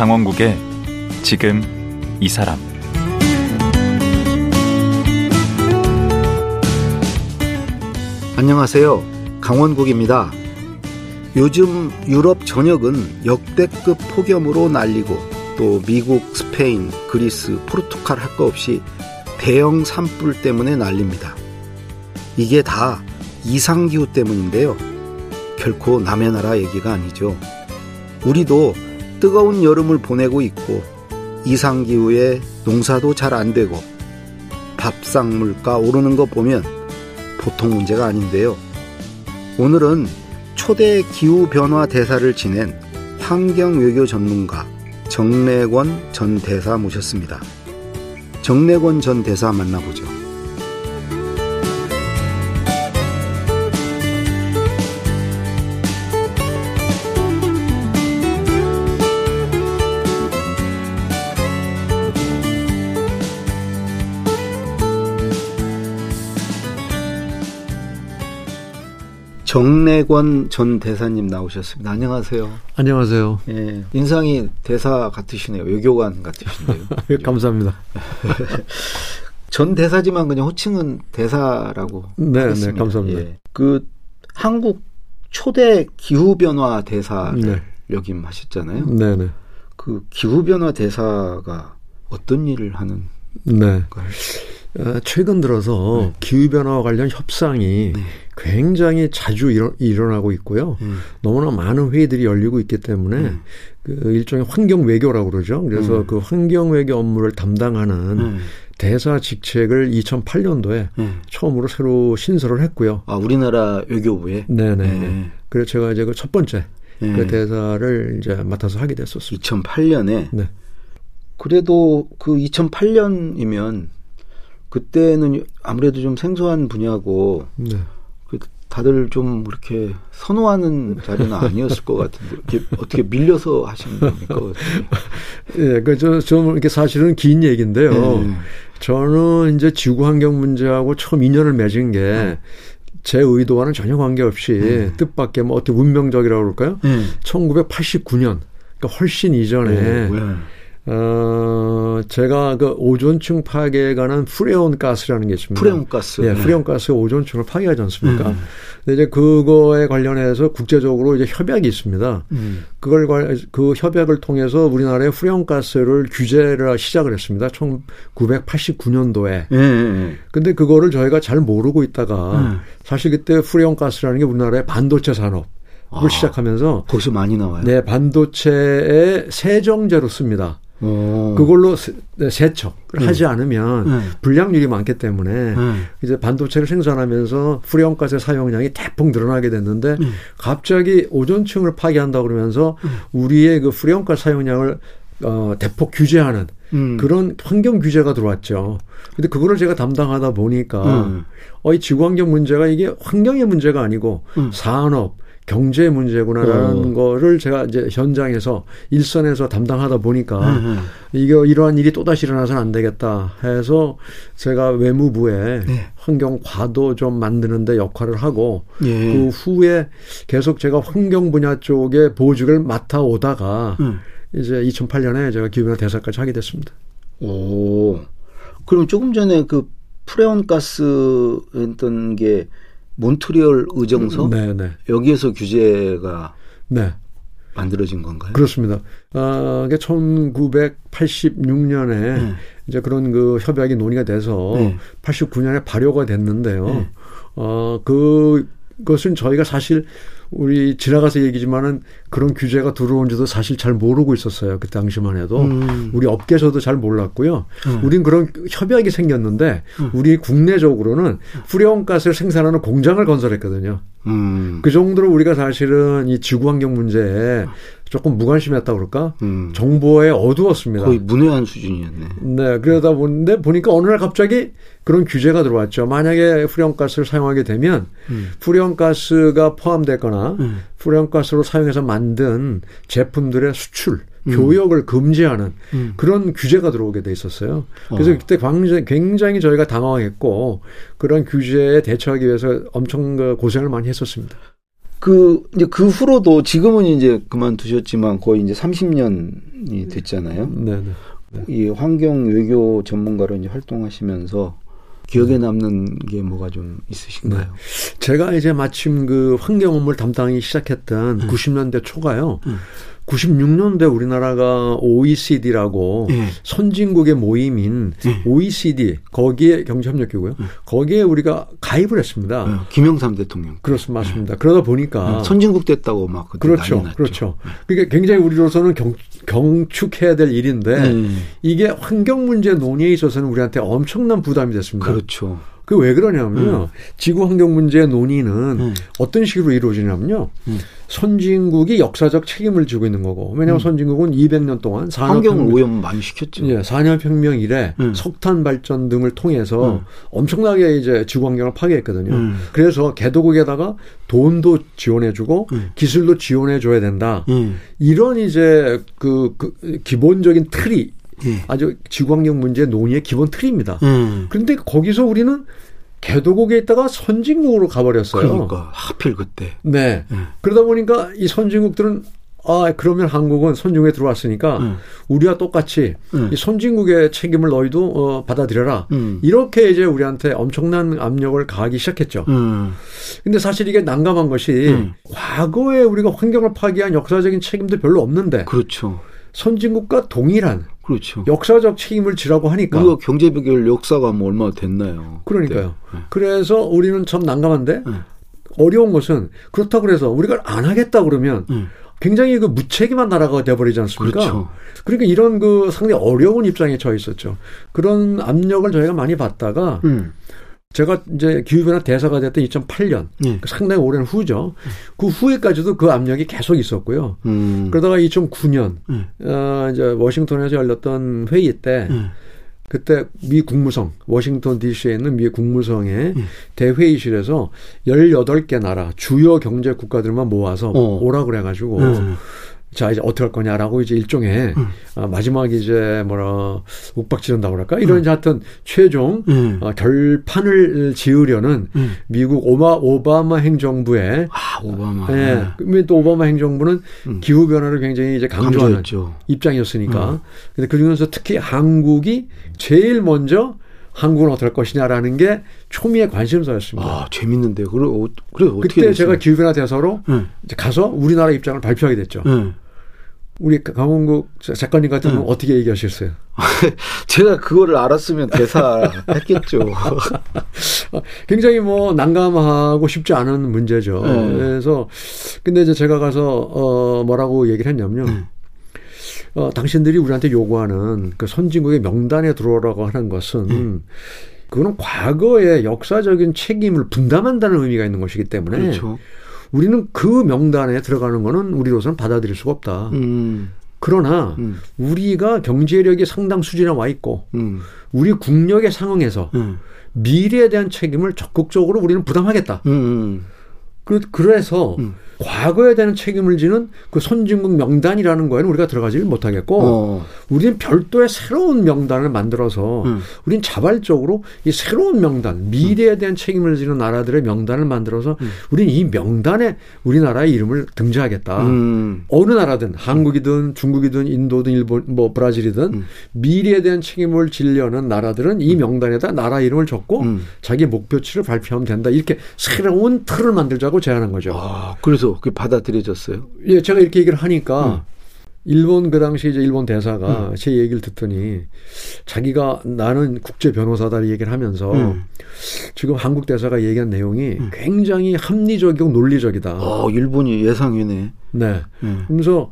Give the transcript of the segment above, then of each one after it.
강원국의 지금 이 사람 안녕하세요. 강원국입니다. 요즘 유럽 전역은 역대급 폭염으로 날리고 또 미국, 스페인, 그리스, 포르투갈 할거 없이 대형 산불 때문에 난립니다. 이게 다 이상기후 때문인데요. 결코 남의 나라 얘기가 아니죠. 우리도 뜨거운 여름을 보내고 있고 이상기후에 농사도 잘 안 되고 밥상 물가 오르는 거 보면 보통 문제가 아닌데요. 오늘은 초대 기후 변화 대사를 지낸 환경 외교 전문가 정래권 전 대사 모셨습니다. 정래권 전 대사 만나보죠. 정래권 전 대사님 나오셨습니다. 안녕하세요. 안녕하세요. 예, 인상이 대사 같으시네요. 외교관 같으신데요. 예, 감사합니다. 전 대사지만 그냥 호칭은 대사라고 네, 하겠습니다. 네, 감사합니다. 예. 그 한국 초대 기후 변화 대사를 네. 역임하셨잖아요. 네, 네. 그 기후 변화 대사가 어떤 일을 하는 네. 걸까요? 어, 최근 들어서 네. 기후변화 관련 협상이 네. 굉장히 자주 일어, 일어나고 있고요. 음. 너무나 많은 회의들이 열리고 있기 때문에 음. 그 일종의 환경 외교라고 그러죠. 그래서 음. 그 환경 외교 업무를 담당하는 음. 대사 직책을 2008년도에 음. 처음으로 새로 신설을 했고요. 아 우리나라 외교부에 네, 네. 네. 그래서 제가 이제 그 첫 번째 네. 그 대사를 이제 맡아서 하게 됐었습니다. 2008년에 네. 그래도 그 2008년이면 그때는 아무래도 좀 생소한 분야고 네. 그 다들 좀 그렇게 선호하는 자리는 아니었을 것 같은데 이렇게 어떻게 밀려서 하신 겁니까? 예, 그, 저, 좀, 이렇게 사실은 긴 얘기인데요. 네. 저는 이제 지구 환경 문제하고 처음 인연을 맺은 게, 제 의도와는 전혀 관계없이 네. 뜻밖의 뭐 어떻게 운명적이라고 그럴까요? 네. 1989년, 그러니까 훨씬 이전에, 오, 예. 어, 제가 그 오존층 파괴에 관한 프레온 가스라는 게 있습니다. 프레온 가스. 예, 네. 프레온 가스가 오존층을 파괴하지 않습니까? 음. 근데 이제 그거에 관련해서 국제적으로 이제 협약이 있습니다. 음. 그걸 관- 그 협약을 통해서 우리나라의 프레온 가스를 규제를 시작을 했습니다. 1989년도에. 예, 예, 예. 근데 그거를 저희가 잘 모르고 있다가 음. 사실 그때 프레온 가스라는 게 우리나라의 반도체 산업 을 아. 시작하면서 거기서 많이 나와요. 네, 반도체의 세정제로 씁니다. 오. 그걸로 세- 네, 세척을 음. 하지 않으면 음. 불량률이 많기 때문에 음. 이제 반도체를 생산하면서 프레온 가스의 사용량이 대폭 늘어나게 됐는데 음. 갑자기 오존층을 파괴한다 그러면서 우리의 그 프레온 가스 사용량을 어, 대폭 규제하는 음. 그런 환경 규제가 들어왔죠. 근데 그거를 제가 담당하다 보니까 음. 어, 이 지구 환경 문제가 이게 환경의 문제가 아니고 음. 산업 경제 문제구나라는 어. 거를 제가 이제 현장에서 일선에서 담당하다 보니까 음. 이거 이러한 일이 또다시 일어나서는 안 되겠다 해서 제가 외무부에 네. 환경 과도 좀 만드는데 역할을 하고 예. 그 후에 계속 제가 환경 분야 쪽에 보직을 맡아 오다가 음. 이제 2008년에 제가 기후변화 대사까지 하게 됐습니다. 오. 그럼 조금 전에 그 프레온 가스 했던 게 몬트리올 의정서 네네. 여기에서 규제가 네. 만들어진 건가요? 그렇습니다. 아, 이게 1986년에 네. 이제 그런 그 협약이 논의가 돼서 네. 89년에 발효가 됐는데요. 네. 어, 그, 그것은 저희가 사실 우리 지나가서 얘기지만은 그런 규제가 들어온지도 사실 잘 모르고 있었어요. 그 당시만 해도. 음. 우리 업계에서도 잘 몰랐고요. 음. 우린 그런 협약이 생겼는데 음. 우리 국내적으로는 프레온 가스를 생산하는 공장을 건설했거든요. 음. 그 정도로 우리가 사실은 이 지구 환경 문제에 조금 무관심했다 그럴까? 음. 정보에 어두웠습니다. 거의 문외한 수준이었네. 네, 그러다 보는데 보니까 어느 날 갑자기 그런 규제가 들어왔죠. 만약에 프레온가스를 사용하게 되면 음. 프레온가스가 포함되거나 음. 프레온가스로 사용해서 만든 제품들의 수출, 음. 교역을 금지하는 음. 그런 규제가 들어오게 돼 있었어요. 그래서 어. 그때 굉장히, 굉장히 저희가 당황했고 그런 규제에 대처하기 위해서 엄청 그 고생을 많이 했었습니다. 그 이제 그 후로도 지금은 이제 그만두셨지만 거의 이제 30년이 됐잖아요. 네, 네. 이 환경 외교 전문가로 이제 활동하시면서 기억에 남는 게 뭐가 좀 있으신가요? 제가 이제 마침 그 환경 업무를 담당하기 시작했던 90년대 초가요. 96년대 우리나라가 OECD라고 예. 선진국의 모임인 예. OECD 거기에 경제협력기구요. 거기에 우리가 가입을 했습니다. 어, 김영삼 대통령. 그렇습니다. 맞습니다. 그러다 보니까 어, 선진국 됐다고 막 그때 그렇죠. 그렇죠. 그러니까 굉장히 우리로서는 경, 경축해야 될 일인데 네. 이게 환경 문제 논의에 있어서는 우리한테 엄청난 부담이 됐습니다. 그렇죠. 그왜 그러냐면요. 지구 환경 문제 논의는 음. 어떤 식으로 이루어지냐면요. 음. 선진국이 역사적 책임을 지고 있는 거고. 왜냐하면 선진국은 200년 동안 음. 산업혁명, 오염 많이 시켰죠. 예, 산업혁명 이래 음. 석탄 발전 등을 통해서 음. 엄청나게 이제 지구 환경을 파괴했거든요. 음. 그래서 개도국에다가 돈도 지원해주고 음. 기술도 지원해줘야 된다. 음. 이런 이제 그, 그 기본적인 틀이 예. 아주 지구 환경 문제 논의의 기본 틀입니다. 음. 그런데 거기서 우리는 개도국에 있다가 선진국으로 가버렸어요. 그러니까 하필 그때. 네. 음. 그러다 보니까 이 선진국들은 아 그러면 한국은 선진국에 들어왔으니까 음. 우리와 똑같이 음. 이 선진국의 책임을 너희도 어, 받아들여라. 음. 이렇게 이제 우리한테 엄청난 압력을 가하기 시작했죠. 음. 근데 사실 이게 난감한 것이 음. 과거에 우리가 환경을 파괴한 역사적인 책임도 별로 없는데 그렇죠. 선진국과 동일한 그렇죠. 역사적 책임을 지라고 하니까 우리가 경제 비결 역사가 뭐 얼마나 됐나요? 그러니까요. 그때. 네. 그래서 우리는 참 난감한데 네. 어려운 것은 그렇다고 그래서 우리가 안 하겠다 그러면 음. 굉장히 그 무책임한 나라가 돼버리지 않습니까? 그렇죠. 그러니까 이런 그 상당히 어려운 입장에 처해 있었죠. 그런 압력을 저희가 많이 받다가 음. 제가 이제 기후변화 대사가 됐던 2008년 예. 상당히 오랜 후죠. 그 후에까지도 그 압력이 계속 있었고요. 음. 그러다가 2009년 음. 어, 이제 워싱턴에서 열렸던 회의 때 음. 그때 미 국무성 워싱턴 D.C.에 있는 미 국무성의 음. 대회의실에서 18개 나라 주요 경제 국가들만 모아서 어. 오라 그래 가지고 음. 자 이제 어떻게 할 거냐라고 이제 일종의 음. 아, 마지막 이제 뭐라 욱박지른다고 그럴까 이런 이제 하여튼 최종 음. 어, 결판을 지으려는 음. 미국 오바, 오바마 행정부의 아, 오바마. 예, 그러면 또 오바마 행정부는 음. 기후 변화를 굉장히 이제 강조하는 강조했죠. 입장이었으니까. 음. 근데 그 중에서 특히 한국이 제일 먼저 한국은 어떨 것이냐라는 게 초미의 관심사였습니다. 아, 재밌는데. 그래, 어, 그래 어떻게 그때 됐어요? 제가 기후변화 대사로 응. 이제 가서 우리나라 입장을 발표하게 됐죠. 응. 우리 강원국 작가님 같으면 응. 어떻게 얘기하셨어요? 제가 그거를 알았으면 대사 했겠죠. 굉장히 뭐 난감하고 쉽지 않은 문제죠. 네. 그래서 근데 이제 제가 가서 어 뭐라고 얘기를 했냐면요. 음. 어 당신들이 우리한테 요구하는 그 선진국의 명단에 들어오라고 하는 것은 음. 그거는 과거의 역사적인 책임을 분담한다는 의미가 있는 것이기 때문에 그렇죠. 우리는 그 명단에 들어가는 거는 우리로서는 받아들일 수가 없다. 음. 그러나 음. 우리가 경제력이 상당 수준에 와 있고 음. 우리 국력에 상응해서 음. 미래에 대한 책임을 적극적으로 우리는 부담하겠다. 음. 그, 그래서 음. 과거에 대한 책임을 지는 그 선진국 명단이라는 거에는 우리가 들어가지를 못하겠고 어. 우리는 별도의 새로운 명단을 만들어서 음. 우리는 자발적으로 이 새로운 명단 미래에 대한 책임을 지는 나라들의 명단을 만들어서 음. 우리는 이 명단에 우리나라의 이름을 등재하겠다. 음. 어느 나라든 한국이든 중국이든 인도든 일본 뭐 브라질이든 음. 미래에 대한 책임을 지려는 나라들은 이 명단에다 나라 이름을 적고 음. 자기 목표치를 발표하면 된다. 이렇게 새로운 틀을 만들자고 제안한 거죠. 아, 그래서 그게 받아들여졌어요. 예, 제가 이렇게 얘기를 하니까 음. 일본 그 당시 이제 일본 대사가 제 얘기를 듣더니 자기가 나는 국제 변호사다 얘기를 하면서 음. 지금 한국 대사가 얘기한 내용이 굉장히 합리적이고 논리적이다. 어, 일본이 예상이네. 네. 음. 그러면서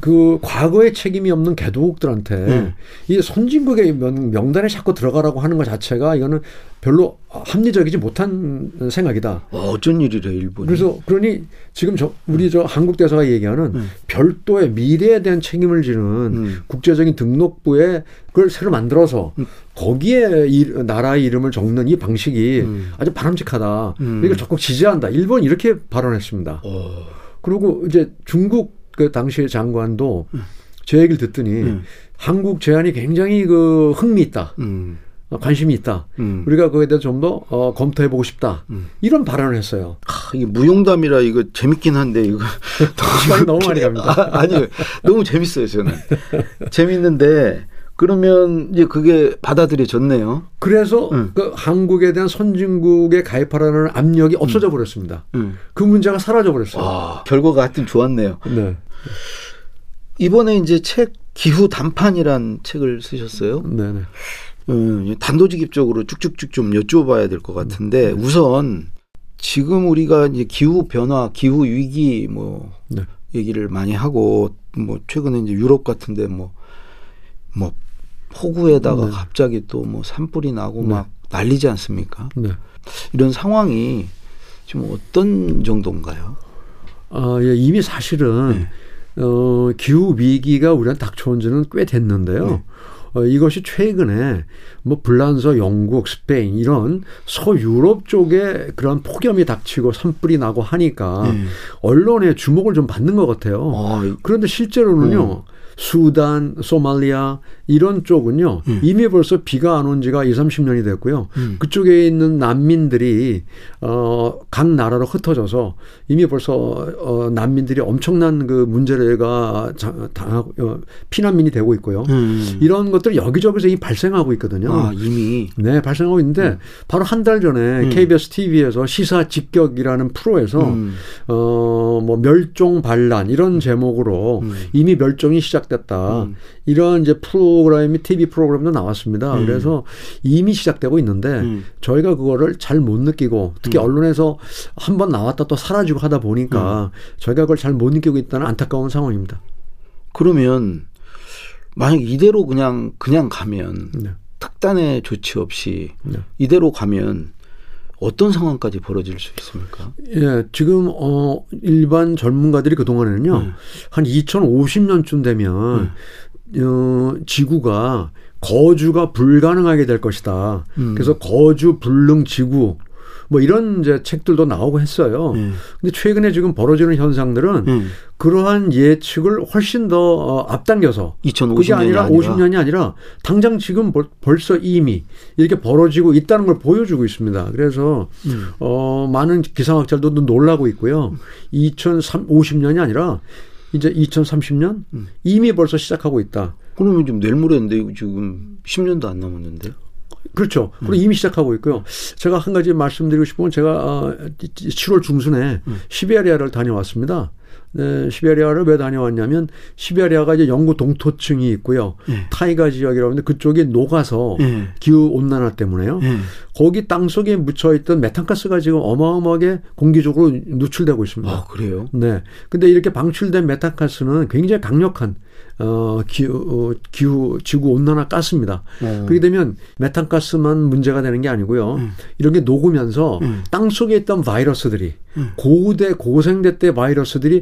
그 과거에 책임이 없는 개도국들한테 음. 이 선진국의 명- 명단에 자꾸 들어가라고 하는 것 자체가 이거는 별로 합리적이지 못한 생각이다. 어, 어쩐 일이래, 일본이. 그래서 그러니 지금 저 우리 저 한국 대사가 얘기하는 음. 별도의 미래에 대한 책임을 지는 음. 국제적인 등록부에 그걸 새로 만들어서 음. 거기에 이, 나라의 이름을 적는 이 방식이 음. 아주 바람직하다. 음. 이걸 적극 지지한다. 일본 이렇게 발언했습니다. 어. 그리고 이제 중국 그 당시 장관도 음. 제 얘기를 듣더니 음. 한국 제안이 굉장히 그 흥미있다. 음. 어, 관심이 있다. 음. 우리가 그에 대해서 좀더 어, 검토해 보고 싶다. 음. 이런 발언을 했어요. 하, 이 무용담이라 이거 재밌긴 한데 이거 시간이 너무 많이 갑니다. 아, 아니 너무 재밌어요 저는 재밌는데 그러면 이제 그게 받아들여졌네요. 그래서 응. 그 한국에 대한 선진국에 가입하라는 압력이 없어져 버렸습니다. 음. 그 문제가 사라져 버렸어요. 아, 결과가 하여튼 좋았네요. 네. 이번에 이제 책 기후 단판이란 책을 쓰셨어요. 네, 네. 음, 단도직입적으로 쭉쭉쭉 좀 여쭤봐야 될 것 같은데 우선 지금 우리가 이제 기후 변화, 기후 위기 뭐 네. 얘기를 많이 하고 뭐 최근에 이제 유럽 같은데 뭐뭐 폭우에다가 네. 갑자기 또 뭐 산불이 나고 네. 막 난리지 않습니까? 네. 이런 상황이 지금 어떤 정도인가요? 아, 예, 이미 사실은 네. 어, 기후 위기가 우리한테 닥쳐온 지는 꽤 됐는데요. 네. 어, 이것이 최근에 뭐 불란서, 영국, 스페인 이런 서유럽 쪽에 그런 폭염이 닥치고 산불이 나고 하니까 네. 언론의 주목을 좀 받는 것 같아요. 아, 이- 그런데 실제로는요. 어. 수단, 소말리아 이런 쪽은요. 음. 이미 벌써 비가 안 온 지가 2, 30년이 됐고요. 음. 그쪽에 있는 난민들이 어, 각 나라로 흩어져서 이미 벌써 어, 난민들이 엄청난 그 문제가 자- 당하고 어, 피난민이 되고 있고요. 음. 이런 것들 여기저기서 이미 발생하고 있거든요. 아, 이미 네, 발생하고 있는데 바로 한 달 전에 음. KBS TV에서 시사 직격이라는 프로에서 음. 어, 뭐 멸종 반란 이런 제목으로 음. 이미 멸종이 시작됐다. 음. 이런 이제 프로그램이 TV 프로그램도 나왔습니다. 음. 그래서 이미 시작되고 있는데 음. 저희가 그거를 잘 못 느끼고 특히 음. 언론에서 한 번 나왔다 또 사라지고 하다 보니까 음. 저희가 그걸 잘 못 느끼고 있다는 안타까운 상황입니다. 그러면 만약 이대로 그냥 그냥 가면 네. 특단의 조치 없이 네. 이대로 가면 어떤 상황까지 벌어질 수 있습니까? 예, 지금 어 일반 전문가들이 그 동안에는요 음. 한 2050년쯤 되면 어, 지구가 거주가 불가능하게 될 것이다. 음. 그래서 거주 불능 지구 뭐 이런 이제 책들도 나오고 했어요. 음. 근데 최근에 지금 벌어지는 현상들은 음. 그러한 예측을 훨씬 더 어, 앞당겨서 2050년이 그게 아니라, 아니라 50년이 아니라 당장 지금 벌, 벌써 이미 이렇게 벌어지고 있다는 걸 보여주고 있습니다. 그래서 음. 어, 많은 기상학자들도 놀라고 있고요. 2050년이 아니라 이제 2030년 음. 이미 벌써 시작하고 있다. 그러면 지금 내일 모레인데 지금 10년도 안 남았는데. 그렇죠. 그리고 이미 시작하고 있고요. 제가 한 가지 말씀드리고 싶은 건 제가 어, 7월 중순에 시베리아를 다녀왔습니다. 네, 시베리아를 왜 다녀왔냐면 시베리아가 이제 영구 동토층이 있고요. 예. 타이가 지역이라고 하는데 그쪽이 녹아서 예. 기후 온난화 때문에요. 예. 거기 땅 속에 묻혀 있던 메탄가스가 지금 어마어마하게 공기적으로 누출되고 있습니다. 아 그래요? 네. 근데 이렇게 방출된 메탄가스는 굉장히 강력한 어, 기후, 어, 기후, 지구 온난화 가스입니다. 어. 그렇게 되면 메탄가스만 문제가 되는 게 아니고요. 이런 게 녹으면서 음. 땅 속에 있던 바이러스들이 음. 고대, 고생대 때 바이러스들이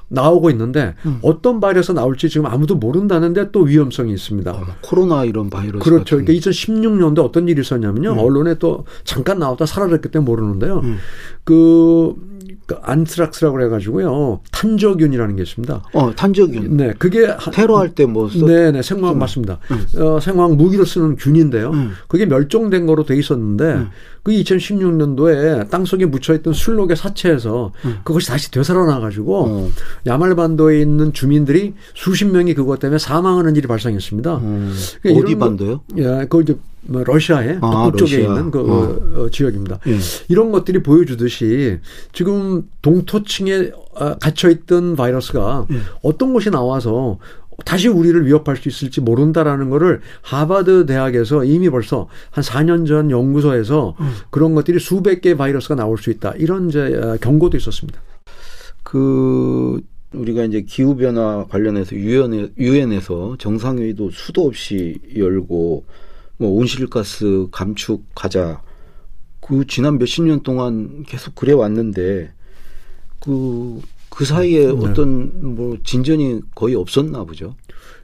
나오고 있는데 음. 어떤 바이러스 나올지 지금 아무도 모르는다는데 또 위험성이 있습니다. 아, 뭐 코로나 이런 바이러스 그렇죠. 같은 그러니까 2016년도 어떤 일이 있었냐면요. 언론에 또 잠깐 나왔다 사라졌기 때문에 모르는데요. 음. 그, 그 안트락스라고 그래가지고요. 탄저균이라는 게 있습니다. 어 탄저균 네, 그게 한- 테러할 때뭐 네네 생화학 맞습니다. 어, 생화학 무기로 쓰는 균인데요. 음. 그게 멸종된 거로 돼 있었는데 그 2016년도에 땅 속에 묻혀있던 술록의 사체에서 그것이 다시 되살아나가지고 어. 야말반도에 있는 주민들이 수십 명이 그것 때문에 사망하는 일이 발생했습니다. 음. 그러니까 어디 반도요? 예, 그 이제 뭐 러시아의 아, 북쪽에 러시아. 있는 그 어. 어, 지역입니다. 예. 이런 것들이 보여주듯이 지금 동토층에 아, 갇혀 있던 바이러스가 예. 어떤 곳이 나와서 다시 우리를 위협할 수 있을지 모른다라는 거를 하버드 대학에서 이미 벌써 한 4년 전 연구소에서 음. 그런 것들이 수백 개의 바이러스가 나올 수 있다. 이런 이제 아, 경고도 있었습니다. 그 우리가 이제 기후 변화 관련해서 유엔에 유엔에서 정상회의도 수도 없이 열고 뭐 온실가스 감축하자 그 지난 몇십 년 동안 계속 그래 왔는데 그그 사이에 네. 어떤 뭐 진전이 거의 없었나 보죠.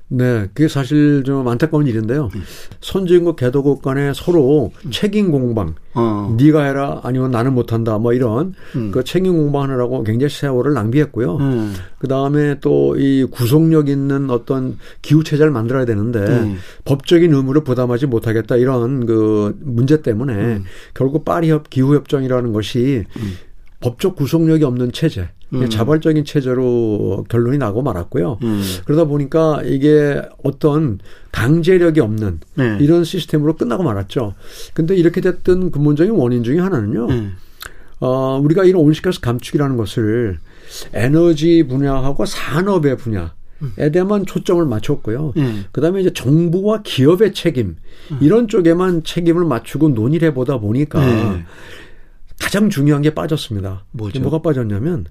네, 그게 사실 좀 안타까운 일인데요. 음. 선진국 개도국 간에 서로 책임 공방, 어. 네가 해라 아니면 나는 못한다 뭐 이런 음. 그 책임 공방하느라고 굉장히 세월을 낭비했고요. 음. 그 다음에 또 이 구속력 있는 어떤 기후 체제를 만들어야 되는데 음. 법적인 의무를 부담하지 못하겠다 이런 그 문제 때문에 음. 결국 파리 협 기후 협정이라는 것이 법적 구속력이 없는 체제, 음. 자발적인 체제로 결론이 나고 말았고요. 음. 그러다 보니까 이게 어떤 강제력이 없는 네. 이런 시스템으로 끝나고 말았죠. 근데 이렇게 됐던 근본적인 원인 중에 하나는요. 네. 어, 우리가 이런 온실가스 감축이라는 것을 에너지 분야하고 산업의 분야 에 대해만 초점을 맞췄고요. 네. 그다음에 이제 정부와 기업의 책임 이런 쪽에만 책임을 맞추고 논의를 해보다 보니까 네. 가장 중요한 게 빠졌습니다. 뭐죠? 뭐가 빠졌냐면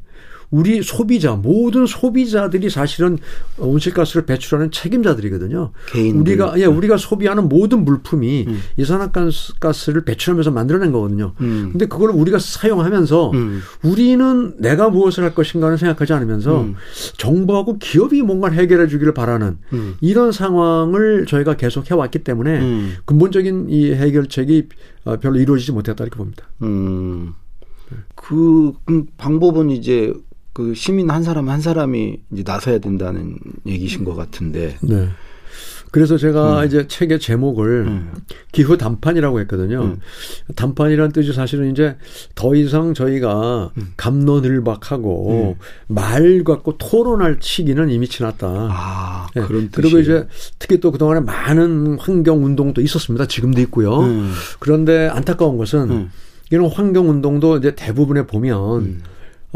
우리 소비자 모든 소비자들이 사실은 온실가스를 배출하는 책임자들이거든요. 개인들. 우리가 예 우리가 소비하는 모든 물품이 이산화가스를 배출하면서 만들어낸 거거든요. 음. 근데 그걸 우리가 사용하면서 음. 우리는 내가 무엇을 할 것인가를 생각하지 않으면서 음. 정부하고 기업이 뭔가 해결해 주기를 바라는 음. 이런 상황을 저희가 계속 해왔기 때문에 음. 근본적인 이 해결책이 어, 별로 이루어지지 못했다 이렇게 봅니다. 음. 그, 음, 방법은 이제 그 시민 한 사람 한 사람이 이제 나서야 된다는 얘기신 것 같은데. 네. 그래서 제가 이제 책의 제목을 음. 기후 단판이라고 했거든요. 음. 단판이란 뜻이 사실은 이제 더 이상 저희가 음. 감론을박하고 말 갖고 토론할 시기는 이미 지났다. 아, 예. 그런 뜻이. 그리고 이제 특히 또 그동안에 많은 환경 운동도 있었습니다. 지금도 있고요. 음. 그런데 안타까운 것은 음. 이런 환경 운동도 이제 대부분에 보면 음.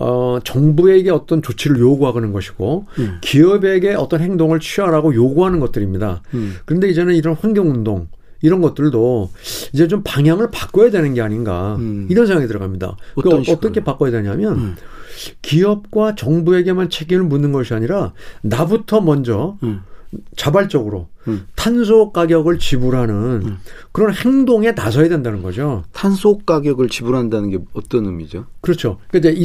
어, 정부에게 어떤 조치를 요구하는 것이고 음. 기업에게 어떤 행동을 취하라고 요구하는 것들입니다. 음. 그런데 이제는 이런 환경 운동 이런 것들도 이제 좀 방향을 바꿔야 되는 게 아닌가 음. 이런 생각이 들어갑니다. 그 어떤 식으로? 어떻게 바꿔야 되냐면 음. 기업과 정부에게만 책임을 묻는 것이 아니라 나부터 먼저 음. 자발적으로 음. 탄소 가격을 지불하는 그런 행동에 나서야 된다는 거죠. 탄소 가격을 지불한다는 게 어떤 의미죠? 그렇죠. 그러니까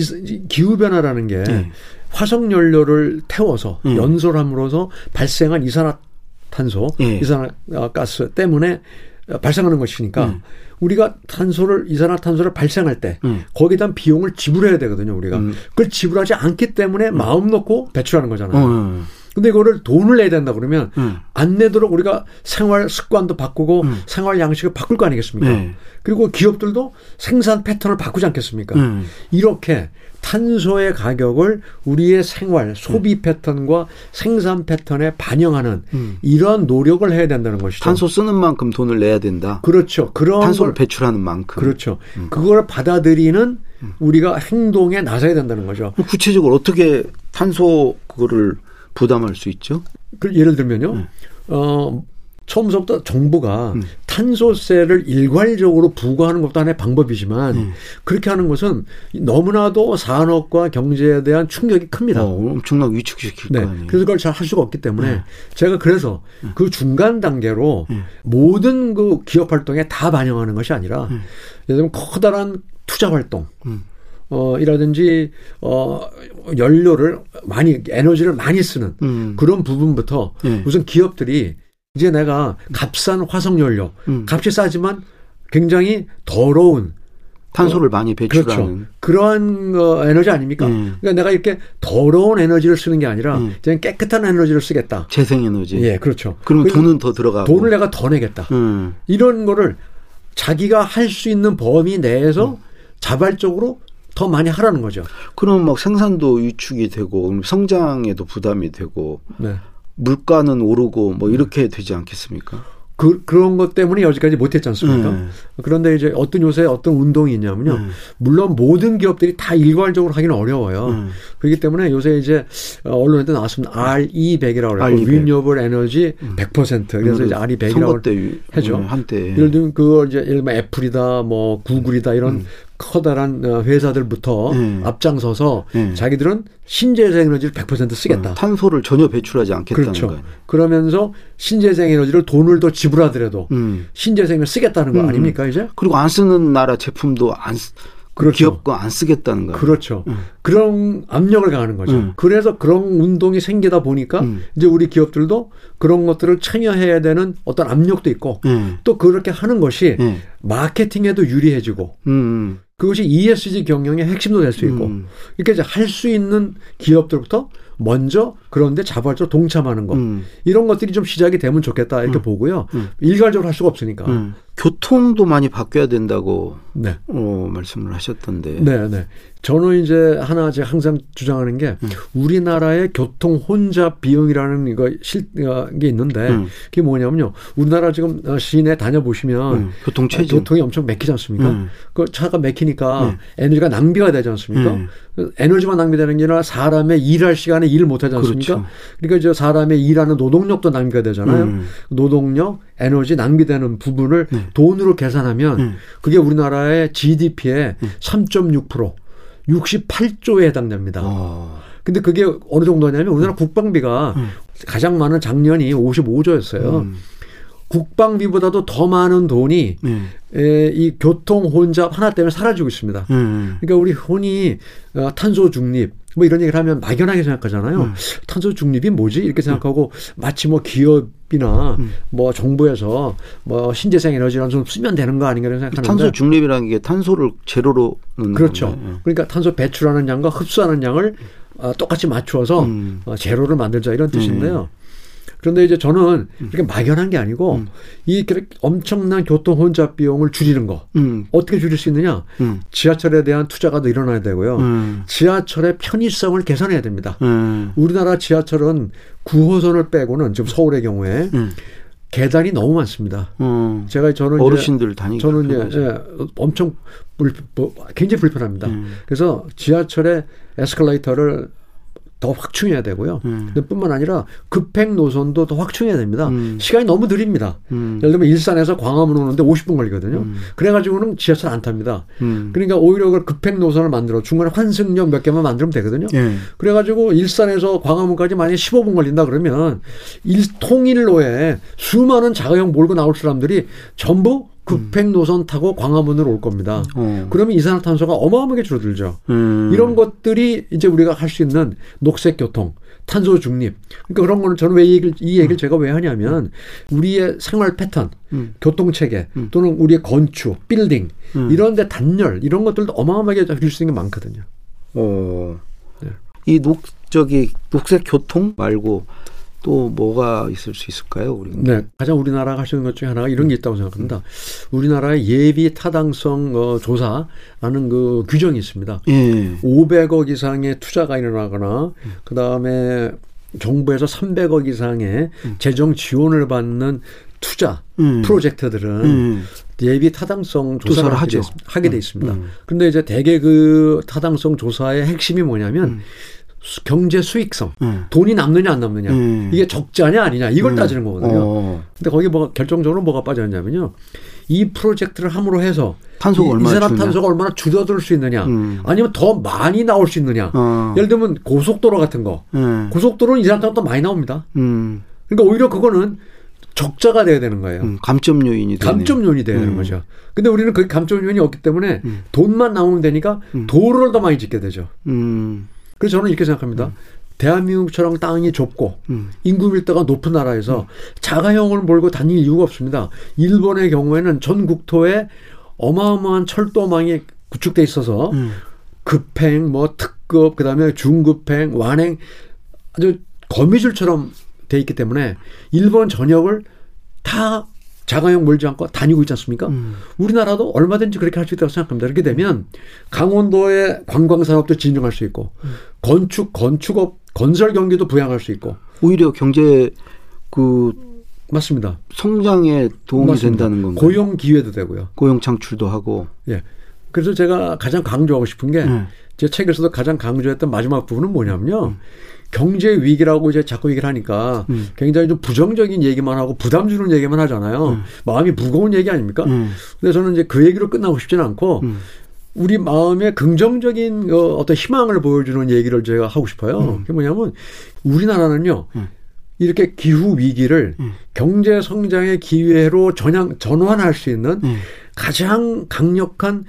기후 변화라는 게 네. 화석 연료를 태워서 음. 연소함으로써 발생한 이산화탄소, 예. 이산화가스 때문에 발생하는 것이니까 음. 우리가 탄소를 이산화탄소를 발생할 때 음. 거기에 대한 비용을 지불해야 되거든요. 우리가 음. 그걸 지불하지 않기 때문에 마음 놓고 배출하는 거잖아요. 어. 근데 이거를 돈을 내야 된다 그러면 음. 안 내도록 우리가 생활 습관도 바꾸고 음. 생활 양식을 바꿀 거 아니겠습니까? 네. 그리고 기업들도 생산 패턴을 바꾸지 않겠습니까? 음. 이렇게 탄소의 가격을 우리의 생활, 소비 패턴과 생산 패턴에 반영하는 음. 이러한 노력을 해야 된다는 것이죠. 탄소 쓰는 만큼 돈을 내야 된다. 그렇죠. 그런 탄소를 걸, 배출하는 만큼. 그렇죠. 음. 그걸 받아들이는 우리가 행동에 나서야 된다는 거죠. 구체적으로 어떻게 탄소 그거를 부담할 수 있죠? 그 예를 들면요. 음. 어, 처음부터 정부가 음. 탄소세를 일괄적으로 부과하는 것도 하나의 방법이지만 음. 그렇게 하는 것은 너무나도 산업과 경제에 대한 충격이 큽니다. 어, 엄청나게 위축시킬 네. 거 아니에요. 그래서 그걸 잘 할 수가 없기 때문에 네. 제가 그래서 그 중간 단계로 네. 모든 그 기업 활동에 다 반영하는 것이 아니라 네. 예를 들면 커다란 투자 활동 음. 어, 이라든지, 어, 연료를 많이, 에너지를 많이 쓰는 음. 그런 부분부터 네. 우선 기업들이 이제 내가 값싼 화석연료, 음. 값이 싸지만 굉장히 더러운 탄소를 많이 그렇죠. 배출하는. 그러한 어, 에너지 아닙니까? 음. 그러니까 내가 이렇게 더러운 에너지를 쓰는 게 아니라 음. 그냥 깨끗한 에너지를 쓰겠다. 재생 에너지. 예, 그렇죠. 그러면 돈은 더 들어가고. 돈을 내가 더 내겠다. 음. 이런 거를 자기가 할 수 있는 범위 내에서 음. 자발적으로 더 많이 하라는 거죠. 그럼 막 생산도 위축이 되고 성장에도 부담이 되고 네. 물가는 오르고 뭐 이렇게 되지 않겠습니까? 그, 그런 것 때문에 여지까지 못했지 않습니까? 네. 그런데 이제 어떤 요새 어떤 운동이 있냐면요. 음. 물론 모든 기업들이 다 일괄적으로 하기는 어려워요. 음. 그렇기 때문에 요새 이제 어, 언론에도 나왔습니다. RE100이라고 그래요. RE100. 리뉴얼 에너지 100%. 그래서 음, 이제 RE100이라고 선거 때 유- 하죠. 음, 한때 예를 들면 그걸 이제 예를 들면 애플이다 뭐 구글이다 이런 커다란 어, 회사들부터 음. 앞장서서 음. 자기들은 신재생 에너지를 100% 쓰겠다. 음, 탄소를 전혀 배출하지 않겠다는 그렇죠. 거예요. 그러면서 신재생 에너지를 돈을 더 지불하더라도 음. 신재생을 쓰겠다는 거 음. 아닙니까 이제? 그리고 안 쓰는 나라 제품도 안 쓰- 그렇죠. 기업 거안 쓰겠다는 거예요. 그렇죠. 음. 그런 압력을 가하는 거죠. 음. 그래서 그런 운동이 생기다 보니까 음. 이제 우리 기업들도 그런 것들을 참여해야 되는 어떤 압력도 있고 예. 또 그렇게 하는 것이 예. 마케팅에도 유리해지고 음. 그것이 ESG 경영의 핵심도 될 수 있고 음. 이렇게 이제 할 수 있는 기업들부터 먼저 그런데 자발적으로 동참하는 것 음. 이런 것들이 좀 시작이 되면 좋겠다 이렇게 보고요. 음. 일괄적으로 할 수가 없으니까. 음. 교통도 많이 바뀌어야 된다고 네. 어, 말씀을 하셨던데. 네, 네. 저는 이제 하나 제가 항상 주장하는 게 음. 우리나라의 교통 혼잡 비용이라는 이거 실, 어, 게 있는데 음. 그게 뭐냐면요. 우리나라 지금 어, 시내 다녀보시면 음, 교통 체증. 교통이 엄청 막히지 않습니까? 음. 그 차가 막히니까 음. 에너지가 낭비가 되지 않습니까? 음. 그 에너지만 낭비되는 게 아니라 사람의 일할 시간에 일을 못 하지 않습니까? 그렇죠. 그러니까 이제 사람의 일하는 노동력도 낭비가 되잖아요. 음. 노동력, 에너지 낭비되는 부분을 네. 돈으로 계산하면 음. 그게 우리나라의 GDP의 3.6% 68조에 해당됩니다. 어. 근데 그게 어느 정도냐면 우리나라 국방비가 음. 가장 많은 작년이 55조였어요. 음. 국방비보다도 더 많은 돈이 네. 에, 이 교통 혼잡 하나 때문에 사라지고 있습니다. 음. 그러니까 우리 흔히 어, 탄소 중립 뭐 이런 얘기를 하면 막연하게 생각하잖아요. 음. 탄소 중립이 뭐지? 이렇게 생각하고 마치 뭐 기업이나 음. 뭐 정부에서 뭐 신재생 에너지를 좀 쓰면 되는 거 아닌가 이런 생각하는데 탄소 중립이라는 게 탄소를 제로로 그렇죠. 건가요? 그러니까 탄소 배출하는 양과 흡수하는 양을 어, 똑같이 맞추어서 음. 어, 제로를 만들자 이런 뜻인데요. 그런데 이제 저는 이렇게 막연한 게 아니고 음. 이 엄청난 교통 혼잡 비용을 줄이는 거 음. 어떻게 줄일 수 있느냐? 음. 지하철에 대한 투자가 더 일어나야 되고요. 음. 지하철의 편의성을 개선해야 됩니다. 음. 우리나라 지하철은 9호선을 빼고는 지금 서울의 경우에 음. 계단이 너무 많습니다. 음. 제가 저는 어르신들 다니기 저는 이제 불편하죠. 예, 엄청 불, 뭐, 굉장히 불편합니다. 음. 그래서 지하철의 에스컬레이터를 더 확충해야 되고요. 음. 뿐만 아니라 급행 노선도 더 확충해야 됩니다. 음. 시간이 너무 느립니다. 음. 예를 들면 일산에서 광화문 오는데 50분 걸리거든요. 음. 그래가지고는 지하철 안 탑니다. 음. 그러니까 오히려 그 급행 노선을 만들어 중간에 환승역 몇 개만 만들면 되거든요. 예. 그래가지고 일산에서 광화문까지 만약에 15분 걸린다 그러면 일, 통일로에 수많은 자가용 몰고 나올 사람들이 전부 급행 노선 타고 광화문으로 올 겁니다. 어. 그러면 이산화탄소가 어마어마하게 줄어들죠. 음. 이런 것들이 이제 우리가 할 수 있는 녹색 교통, 탄소 중립. 그러니까 그런 거는 저는 왜 이 얘기를, 이 얘기를 제가 왜 하냐면 우리의 생활 패턴, 음. 교통 체계 또는 우리의 건축, 빌딩 음. 이런 데 단열 이런 것들도 어마어마하게 줄일 수 있는 게 많거든요. 어. 네. 이 녹, 저기, 녹색 교통 말고 또 뭐가 있을 수 있을까요? 우리 네, 가장 우리나라가 할 수 있는 것 중에 하나가 이런 게 있다고 생각합니다. 우리나라의 예비 타당성 어, 조사라는 그 규정이 있습니다. 예. 500억 이상의 투자가 일어나거나 그 다음에 정부에서 300억 이상의 재정 지원을 받는 투자 음. 프로젝트들은 음. 예비 타당성 조사를 조사를 하죠. 하게, 돼, 돼 있습니다. 음. 그런데 이제 대개 그 타당성 조사의 핵심이 뭐냐면 수- 경제 수익성, 음. 돈이 남느냐 안 남느냐, 음. 이게 적자냐 아니냐 이걸 음. 따지는 거거든요. 어. 근데 거기 뭐 결정적으로 뭐가 빠졌냐면요. 이 프로젝트를 함으로 해서 탄소가 이, 얼마나 이산화 탄소가 얼마나 줄어들 수 있느냐, 음. 아니면 더 많이 나올 수 있느냐. 어. 예를 들면 고속도로 같은 거, 예. 고속도로는 이산화탄소 많이 나옵니다. 음. 그러니까 오히려 그거는 적자가 돼야 되는 거예요. 음. 감점 요인이 되네. 감점 요인이 돼야 되는 음. 거죠. 근데 우리는 그 감점 요인이 없기 때문에 음. 돈만 나오면 되니까 도로를 더 많이 짓게 되죠. 음. 그래서 저는 이렇게 생각합니다. 대한민국처럼 땅이 좁고 음. 인구 밀도가 높은 나라에서 자가용을 몰고 다닐 이유가 없습니다. 일본의 경우에는 전 국토에 어마어마한 철도망이 구축돼 있어서 음. 급행, 뭐 특급, 그다음에 중급행, 완행 아주 거미줄처럼 돼 있기 때문에 일본 전역을 다 자가용 몰지 않고 다니고 있지 않습니까? 음. 우리나라도 얼마든지 그렇게 할 수 있다고 생각합니다. 이렇게 되면 강원도의 관광 산업도 진정할 수 있고 건축 건축업 건설 경기도 부양할 수 있고 오히려 경제 그 맞습니다. 성장에 도움이 맞습니다. 된다는 건가요? 고용 기회도 되고요. 고용 창출도 하고. 예. 그래서 제가 가장 강조하고 싶은 게제 음. 책에서도 가장 강조했던 마지막 부분은 뭐냐면요. 경제 위기라고 이제 자꾸 얘기를 하니까 음. 굉장히 좀 부정적인 얘기만 하고 부담 주는 얘기만 하잖아요. 마음이 무거운 얘기 아닙니까? 음. 근데 저는 이제 그 얘기로 끝나고 싶지는 않고 음. 우리 마음에 긍정적인 어, 어떤 희망을 보여주는 얘기를 제가 하고 싶어요. 그게 뭐냐면 우리나라는요. 음. 이렇게 기후 위기를 음. 경제 성장의 기회로 전향 전환할 수 있는 음. 가장 강력한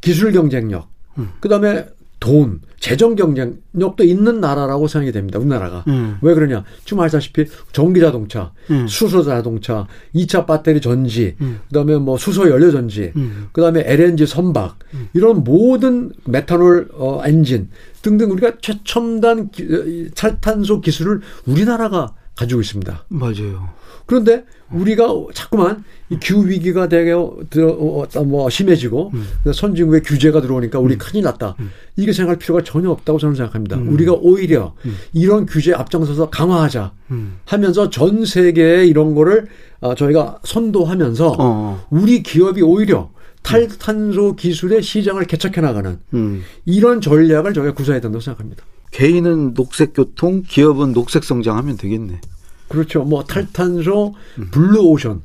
기술 경쟁력, 음. 그다음에 돈, 재정 경쟁력도 있는 나라라고 생각이 됩니다. 우리나라가. 음. 왜 그러냐? 지금 아시다시피 전기 자동차, 음. 수소 자동차, 2차 배터리 전지, 음. 그다음에 뭐 수소 연료 전지, 음. 그다음에 LNG 선박 이런 모든 메탄올 어, 엔진 등등 우리가 최첨단 기, 어, 이 찰탄소 기술을 우리나라가 가지고 있습니다. 맞아요. 그런데 우리가 자꾸만 이 기후 위기가 되게 들어 어, 뭐 심해지고 음. 선진국에 규제가 들어오니까 우리 큰일 났다. 이게 생각할 필요가 전혀 없다고 저는 생각합니다. 음. 우리가 오히려 이런 규제 앞장서서 강화하자 음. 하면서 전 세계에 이런 거를 아, 저희가 선도하면서 어. 우리 기업이 오히려 탈탄소 기술의 시장을 개척해 나가는 음. 이런 전략을 저희가 구사해야 된다고 생각합니다. 개인은 녹색 교통, 기업은 녹색 성장하면 되겠네. 그렇죠. 뭐 탈탄소, 블루 오션.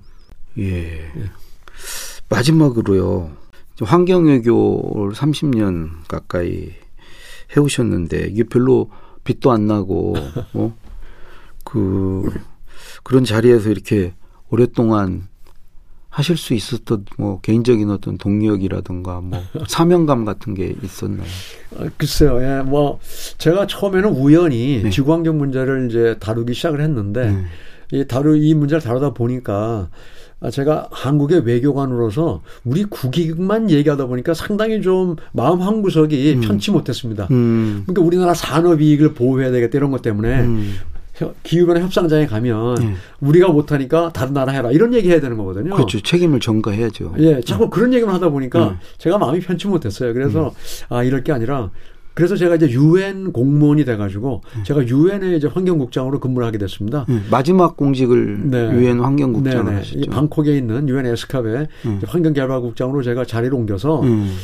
예. 마지막으로요. 환경외교를 30년 가까이 해오셨는데 이게 별로 빛도 안 나고 어? 그 그런 자리에서 이렇게 오랫동안 하실 수 있었던 뭐 개인적인 어떤 동력이라든가 뭐 사명감 같은 게 있었나요? 어, 글쎄요, 예, 뭐 제가 처음에는 우연히 네. 지구환경 문제를 이제 다루기 시작을 했는데 네. 이 다루 이 문제를 다루다 보니까 아, 제가 한국의 외교관으로서 우리 국익만 얘기하다 보니까 상당히 좀 마음 한 구석이 편치 못했습니다. 음. 그러니까 우리나라 산업 이익을 보호해야 되겠다 이런 것 때문에 음. 혀- 기후변화 협상장에 가면 네. 우리가 못하니까 다른 나라 해라 이런 얘기 해야 되는 거거든요. 그렇죠. 책임을 전가해야죠. 예, 자꾸 그런 얘기만 하다 보니까 음. 제가 마음이 편치 못했어요. 그래서 아 이럴 게 아니라 그래서 제가 이제 유엔 공무원이 돼가지고 제가 유엔의 이제 환경국장으로 근무를 하게 됐습니다. 예, 마지막 공직을 네. 유엔 환경국장을 네네. 이 하셨죠. 방콕에 있는 유엔 에스캅의 음. 환경개발국장으로 제가 자리를 옮겨서 음.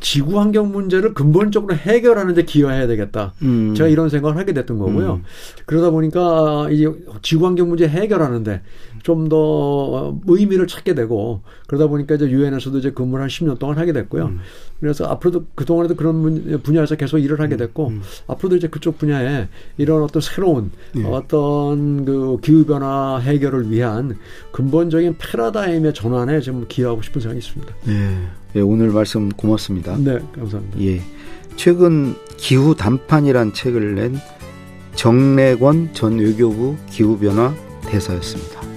지구 환경 문제를 근본적으로 해결하는 데 기여해야 되겠다. 음. 제가 이런 생각을 하게 됐던 거고요. 음. 그러다 보니까 이 지구 환경 문제 해결하는데 좀 더 의미를 찾게 되고 그러다 보니까 이제 유엔에서도 이제 근무를 한 10년 동안 하게 됐고요. 음. 그래서 앞으로도 그 동안에도 그런 분- 분야에서 계속 일을 하게 됐고 음. 앞으로도 이제 그쪽 분야에 이런 어떤 새로운 예. 어떤 그 기후 변화 해결을 위한 근본적인 패러다임의 전환에 좀 기여하고 싶은 생각이 있습니다. 예. 예, 오늘 말씀 고맙습니다. 네, 감사합니다. 예. 최근 기후 단판이란 책을 낸 정래권 전 외교부 기후변화 대사였습니다.